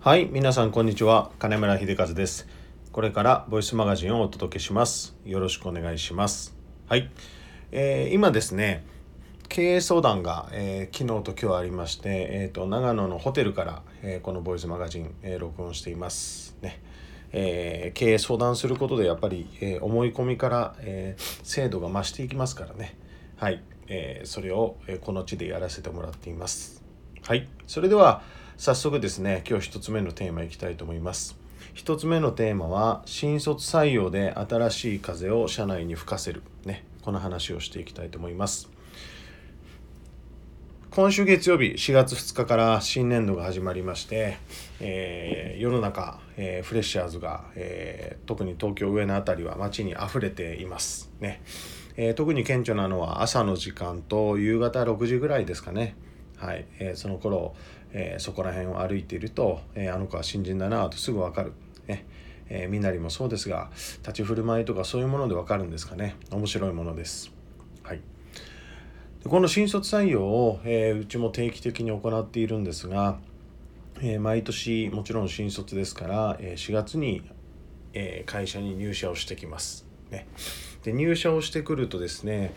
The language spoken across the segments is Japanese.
はい皆さんこんにちは。金村秀和です。これからボイスマガジンをお届けします。よろしくお願いします。はい、えー、今ですね経営相談が、えー、昨日と今日ありまして、えーと、長野のホテルから、えー、このボイスマガジン、えー、録音しています。ね。えー、経営相談することでやっぱり、えー、思い込みから、えー、精度が増していきますからね。はい、えそれを、えこの地でやらせてもらっています。はい。それでは早速ですね今日1つ目のテーマいきたいと思います。1つ目のテーマは新卒採用で新しい風を社内に吹かせる。ねこの話をしていきたいと思います。今週月曜日4月2日から新年度が始まりまして、えー、世の中、えー、フレッシャーズが、えー、特に東京上野辺りは街に溢れています。ね、え特に顕著なのは朝の時間と夕方6時ぐらいですかね。はい、えその頃、えそこら辺を歩いていると、えあの子は新人だなとすぐ分かる、ね。えみなりもそうですが立ち振る舞いとかそういうもので分かるんですかね。面白いものです。はい。この新卒採用を、えー、うちも定期的に行っているんですが、えー、毎年もちろん新卒ですから、えー、4月に、え会社に入社をしてきます。ね、で入社をしてくるとですね、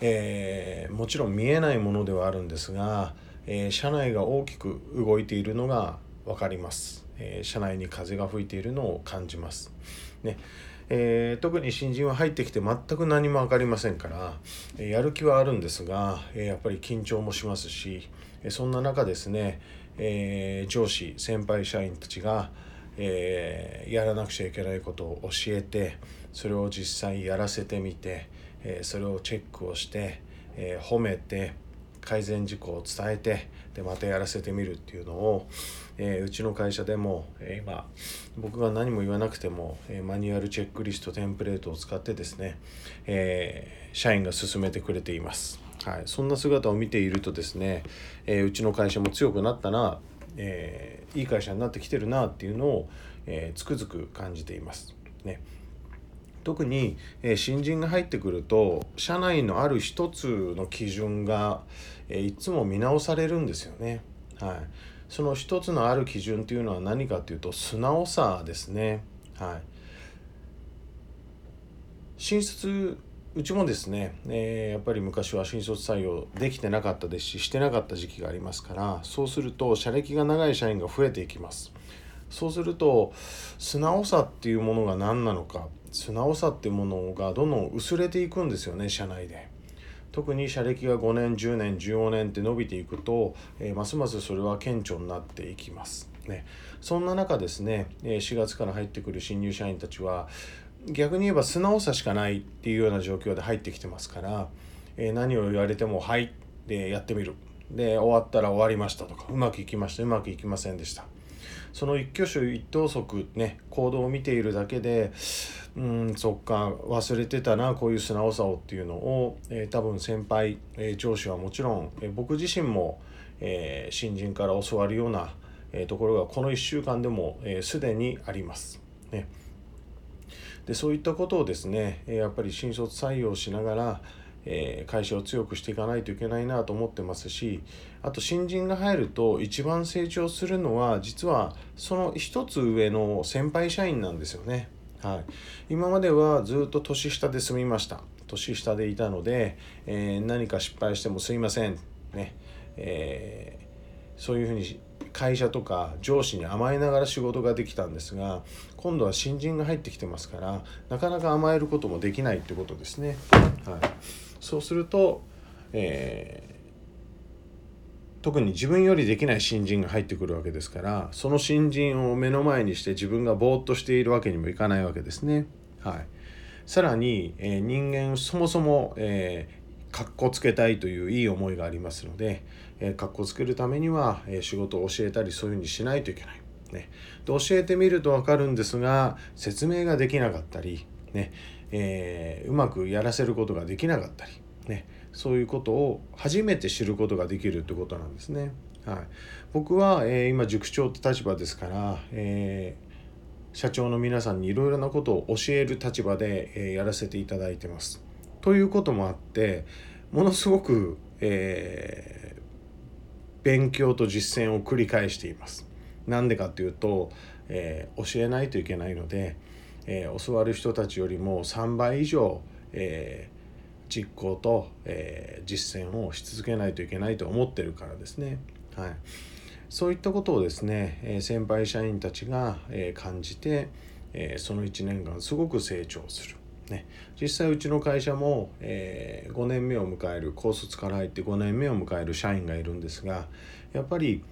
えもちろん見えないものではあるんですが、え社内が大きく動いているのが分かります、え社内に風が吹いているのを感じます。ねえー、特に新人は入ってきて全く何も分かりませんから、えやる気はあるんですが、えやっぱり緊張もしますし、えそんな中ですね、えー、上司先輩社員たちが、えー、やらなくちゃいけないことを教えてそれを実際やらせてみて、えそれをチェックをして、え褒めて改善事項を伝えてでまたやらせてみるっていうのを、えー、うちの会社でも、えー、今僕が何も言わなくても、えー、マニュアルチェックリストテンプレートを使ってですね、え社員が進めてくれています。はい、そんな姿を見ているとですね、えうちの会社も強くなったな、えいい会社になってきてるなっていうのを、えつくづく感じています。ね特に、え新人が入ってくると社内のある一つの基準が、えいつも見直されるんですよね。はい、その一つのある基準というのは何かというと素直さですね。はい、新卒うちもですね、えー、やっぱり昔は新卒採用できてなかったですししてなかった時期がありますからそうすると社歴が長い社員が増えていきますそうすると素直さっていうものが何なのか素直さっていうものがどんどん薄れていくんですよね社内で。特に社歴が5年10年15年って伸びていくと、えー、ますますそれは顕著になっていきます。ね、そんな中ですね4月から入ってくる新入社員たちは逆に言えば素直さしかないっていうような状況で入ってきてますから、えー、何を言われても「はい」でやってみるで終わったら終わりましたとかうまくいきましたうまくいきませんでしたその一挙手一投足ね行動を見ているだけでうんそっか忘れてたなこういう素直さをっていうのを、えー、多分先輩、えー、上司はもちろん、えー、僕自身も、え、新人から教わるような、え、ところがこの1週間でもすで、ー、にあります。ね、でそういったことをですねやっぱり新卒採用しながら、え、会社を強くしていかないといけないなと思ってますしあと新人が入ると一番成長するのは実はその一つ上の先輩社員なんですよね。はい、今まではずっと年下で済みました。年下でいたので、えー、何か失敗してもすいません。ね、えー、そういうふうに会社とか上司に甘えながら仕事ができたんですが今度は新人が入ってきてますからなかなか甘えることもできないってことですね。はい、そうすると、えー特に自分よりできない新人が入ってくるわけですからその新人を目の前にして自分がぼーっとしているわけにもいかないわけですね。はい、さらに、えー、人間そもそも、えー、かっこつけたいといういい思いがありますので、えー、かっこつけるためには、えー、仕事を教えたりそういうふうにしないといけない。ね、で教えてみると分かるんですが説明ができなかったり、ねえー、うまくやらせることができなかったり、そういうことを初めて知ることができるってことなんですね。はい、僕は、えー、今塾長って立場ですから、えー、社長の皆さんにいろいろなことを教える立場で、えー、やらせていただいてます。ということもあってものすごく、え勉強と実践を繰り返しています。なんでかっていうと、えー、教えないといけないので、えー、教わる人たちよりも3倍以上、えー、実行と、えー、実践をし続けないといけないと思ってるからですね。はい、そういったことをですね、え先輩社員たちが、え感じて、えその1年間すごく成長する。ね、実際うちの会社も、え、5年目を迎える高卒から入って5年目を迎える社員がいるんですがやっぱり、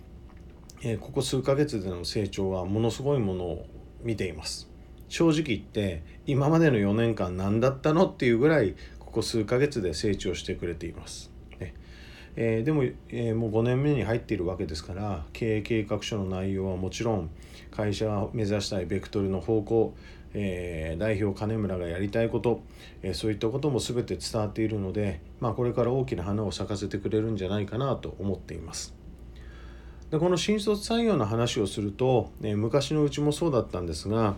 え、ここ数ヶ月での成長はものすごいものを見ています正直言って今までの4年間何だったのっていうぐらいここ数ヶ月で成長してくれています、ねえー、でも、えもう5年目に入っているわけですから経営計画書の内容はもちろん会社が目指したいベクトルの方向えー、代表金村がやりたいこと、え、そういったことも全て伝わっているので、まあ、これから大きな花を咲かせてくれるんじゃないかなと思っています。でこの新卒採用の話をすると、え、昔のうちもそうだったんですが、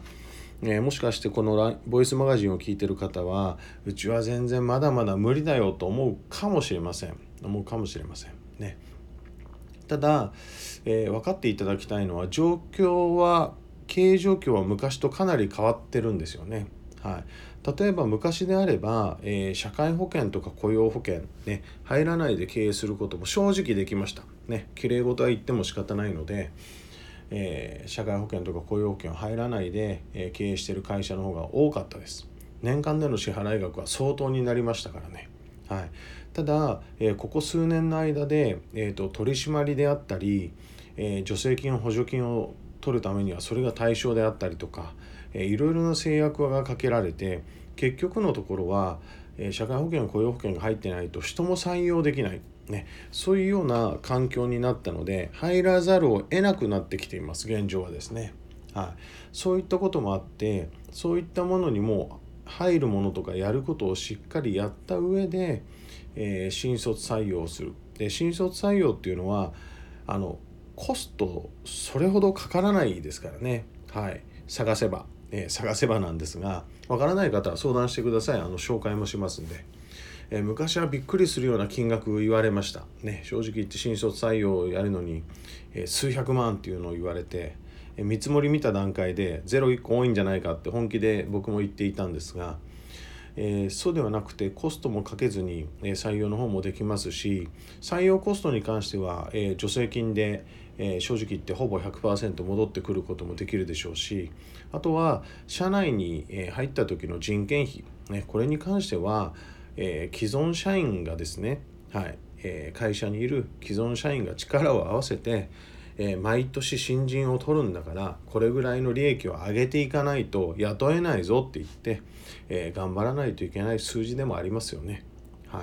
えもしかしてこのボイスマガジンを聞いてる方はうちは全然まだまだ無理だよと思うかもしれません。思うかもしれません。ね。ただ、え分かっていただきたいのは状況は経営状況は昔とかなり変わってるんですよね。はい、例えば昔であれば、えー、社会保険とか雇用保険、ね、入らないで経営することも正直できました。ね、きれい事は言っても仕方ないので、えー、社会保険とか雇用保険入らないで、えー、経営してる会社の方が多かったです。年間での支払い額は相当になりましたからね。はい、ただ、えー、ここ数年の間で、えーと、取り締まりであったり、え助成金補助金を取るためにはそれが対象であったりとか、えー、いろいろな制約がかけられて結局のところは、えー、社会保険雇用保険が入ってないと人も採用できない、ね、そういうような環境になったので入らざるを得なくなってきています現状はですね。はい、そういったこともあってそういったものにも入るものとかやることをしっかりやった上で、えー、新卒採用する。で新卒採用っていうのはあのコストそれほどかからないですからね。はい。探せば、えー、探せばなんですがわからない方は相談してください。あの紹介もしますんで、え、昔はびっくりするような金額言われました。ね正直言って新卒採用をやるのに、え、数百万っていうのを言われてえ見積もり見た段階でゼロ1個多いんじゃないかって本気で僕も言っていたんですがえー、そうではなくてコストもかけずに、え、採用の方もできますし採用コストに関しては、え、助成金で、え正直言ってほぼ100%戻ってくることもできるでしょうしあとは社内に、え入った時の人件費、ね、これに関しては、え既存社員がですね、はいえ会社にいる既存社員が力を合わせてえー、毎年新人を取るんだからこれぐらいの利益を上げていかないと雇えないぞって言って、え、頑張らないといけない数字でもありますよね。はい、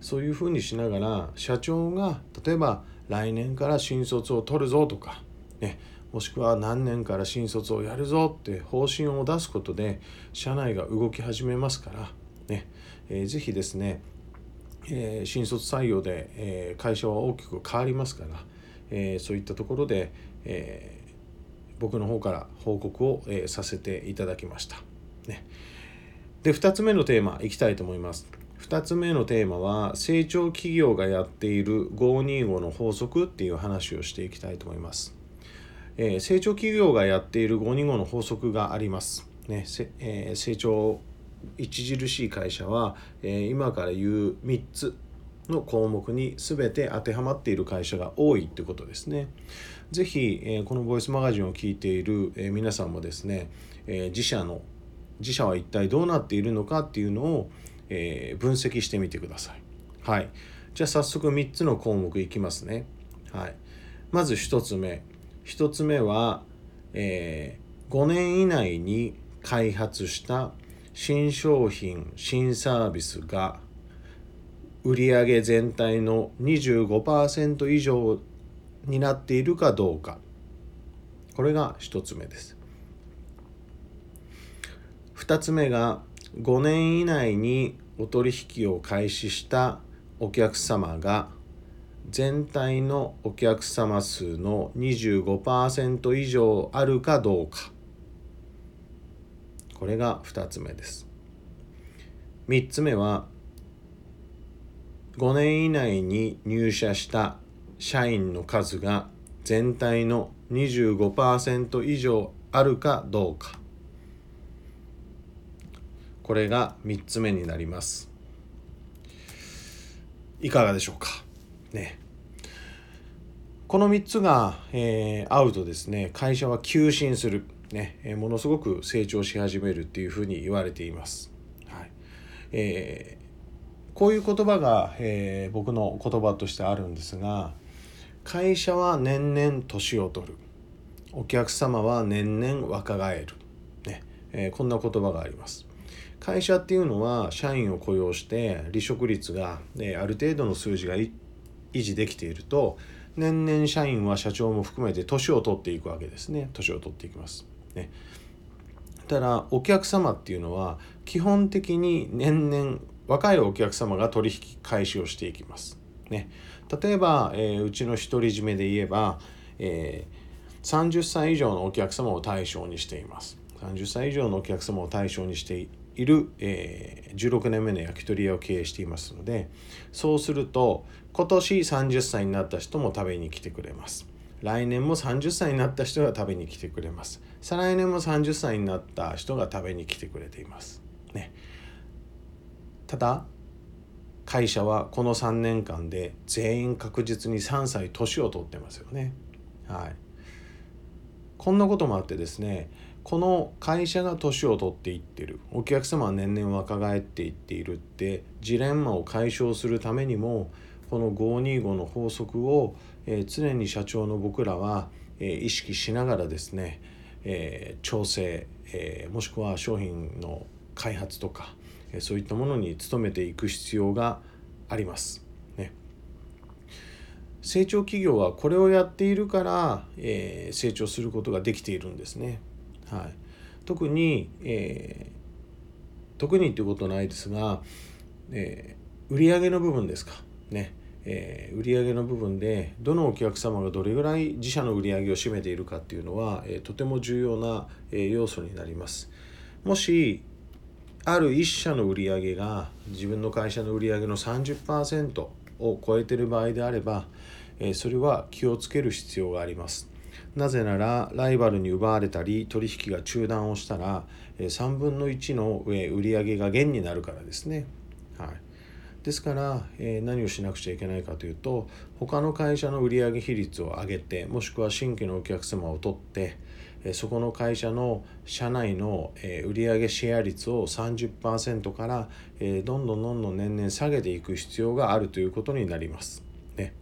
そういうふうにしながら社長が例えば来年から新卒を取るぞとか、ね、もしくは何年から新卒をやるぞって方針を出すことで社内が動き始めますから、ねえー、ぜひですね、えー、新卒採用で、えー、会社は大きく変わりますから。えー、そういったところで、えー、僕の方から報告を、えー、させていただきました。ね、で2つ目のテーマいきたいと思います。2つ目のテーマは成長企業がやっている525の法則っていう話をしていきたいと思います。えー、成長企業がやっている525の法則があります。ねえー、成長著しい会社は、えー、今から言う3つの項目に全て当てはまっている会社が多いってことですね。ぜひ、えー、このボイスマガジンを聞いている、えー、皆さんもですね、え、自社の自社は一体どうなっているのかっていうのを、え、分析してみてください。はい。じゃあ早速3つの項目いきますね。はい。まず1つ目。1つ目は、え、5年以内に開発した新商品、新サービスが売上全体の25%以上になっているかどうか。これが1つ目です。2つ目が5年以内にお取引を開始したお客様が全体のお客様数の25%以上あるかどうか。これが2つ目です。3つ目は5年以内に入社した社員の数が全体の25%以上あるかどうか。これが3つ目になります。いかがでしょうか？ね。この3つが、えー、合うとですね会社は急進する、ねえー、ものすごく成長し始めるっていうふうに言われています。はいえー、こういう言葉が、えー、僕の言葉としてあるんですが会社は年々年を取るお客様は年々若返る、ねえー、こんな言葉があります。会社っていうのは社員を雇用して離職率が、ね、ある程度の数字が維持できていると年々社員は社長も含めて年を取っていくわけですね年を取っていきます。ね、ただお客様っていうのは基本的に年々若いお客様が取引開始をしていきます。ね、例えば、えー、うちの独り占めで言えば、えー、30歳以上のお客様を対象にしています。30歳以上のお客様を対象にしている、えー、16年目の焼き鳥屋を経営していますのでそうすると今年30歳になった人も食べに来てくれます来年も30歳になった人が食べに来てくれます。再来年も30歳になった人が食べに来てくれています。ね。ただ会社はこの3年間で全員確実に3歳年を取ってますよね。はい。こんなこともあってですねこの会社が年を取っていってる。お客様は年々若返っていっているってジレンマを解消するためにもこの525の法則を、えー、常に社長の僕らは、えー、意識しながらですね、えー、調整、えもしくは商品の開発とか、えそういったものに努めていく必要があります。ね、成長企業はこれをやっているから、え成長することができているんですね。はい、特に、え、特にっていうことないですが、えー、売上の部分ですかね、えー、売上の部分でどのお客様がどれぐらい自社の売り上げを占めているかっていうのは、えー、とても重要な、えー、要素になりますもしある一社の売上が自分の会社の売上の30%を超えている場合であれば、え、それは気をつける必要がありますなぜならライバルに奪われたり取引が中断をしたら3分の1の売上が減になるからですね。ですから、え何をしなくちゃいけないかというと他の会社の売上比率を上げてもしくは新規のお客様を取ってえそこの会社の社内のえ売上シェア率を30%からえどんどんどんどん年々下げていく必要があるということになります。ね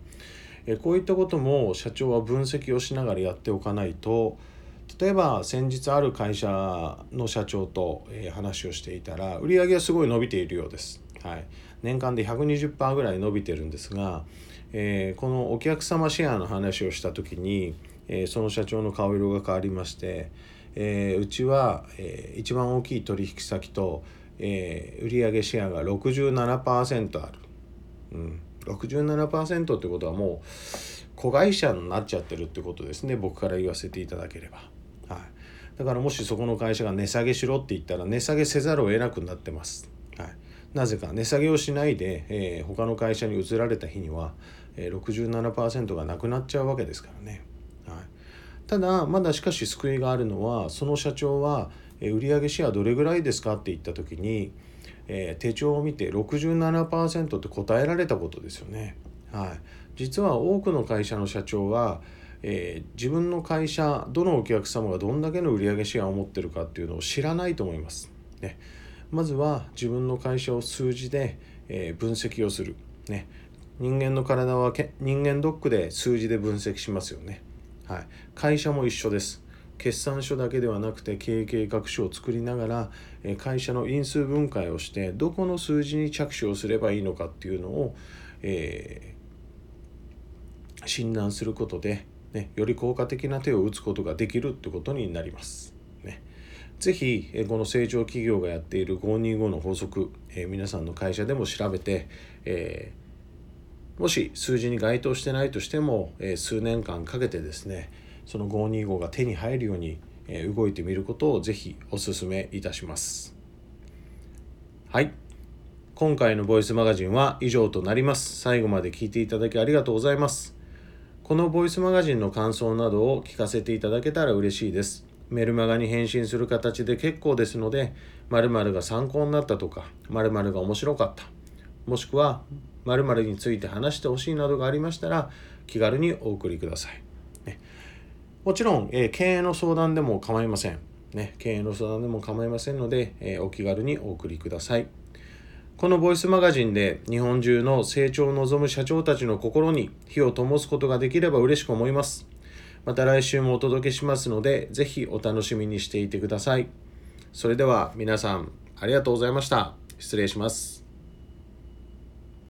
えこういったことも社長は分析をしながらやっておかないと例えば先日ある会社の社長と、え話をしていたら売上はすごい伸びているようです。はい、年間で120%ぐらい伸びてるんですが、えー、このお客様シェアの話をした時に、えー、その社長の顔色が変わりまして、えー、うちは、え一番大きい取引先と、え売上シェアが67%ある。うん67%ってことはもう子会社になっちゃってるってことですね僕から言わせていただければ。はい、だからもしそこの会社が値下げしろって言ったら値下げせざるを得なくなってます。なぜか値下げをしないで、えー、他の会社に移られた日には、えー、67%がなくなっちゃうわけですからね。はい、ただまだしかし救いがあるのはその社長は、えー、売上シェアどれぐらいですかって言った時にえー、手帳を見て67%って答えられたことですよね。はい、実は多くの会社の社長は、えー、自分の会社どのお客様がどんだけの売上シェアを持ってるかっていうのを知らないと思います。ね、まずは自分の会社を数字で、えー、分析をする。ね、人間の体はけ人間ドックで数字で分析しますよね。はい、会社も一緒です。決算書だけではなくて経営計画書を作りながら会社の因数分解をしてどこの数字に着手をすればいいのかっていうのを、えー、診断することで、ね、より効果的な手を打つことができるってことになります。ぜひこの成長企業がやっている525の法則、えー、皆さんの会社でも調べて、えー、もし数字に該当してないとしても、え数年間かけてですねその525が手に入るように動いてみることをぜひお勧めいたします。はい。今回のボイスマガジンは以上となります。最後まで聞いていただきありがとうございます。このボイスマガジンの感想などを聞かせていただけたら嬉しいです。メルマガに返信する形で結構ですので、〇〇が参考になったとか、〇〇が面白かった、もしくは〇〇について話してほしいなどがありましたら、気軽にお送りください。ね、もちろん、えー、経営の相談でも構いません。ね、経営の相談でも構いませんので、えー、お気軽にお送りください。このボイスマガジンで日本中の成長を望む社長たちの心に火を灯すことができれば嬉しく思います。また来週もお届けしますので、ぜひお楽しみにしていてください。それでは皆さん、ありがとうございました。失礼します。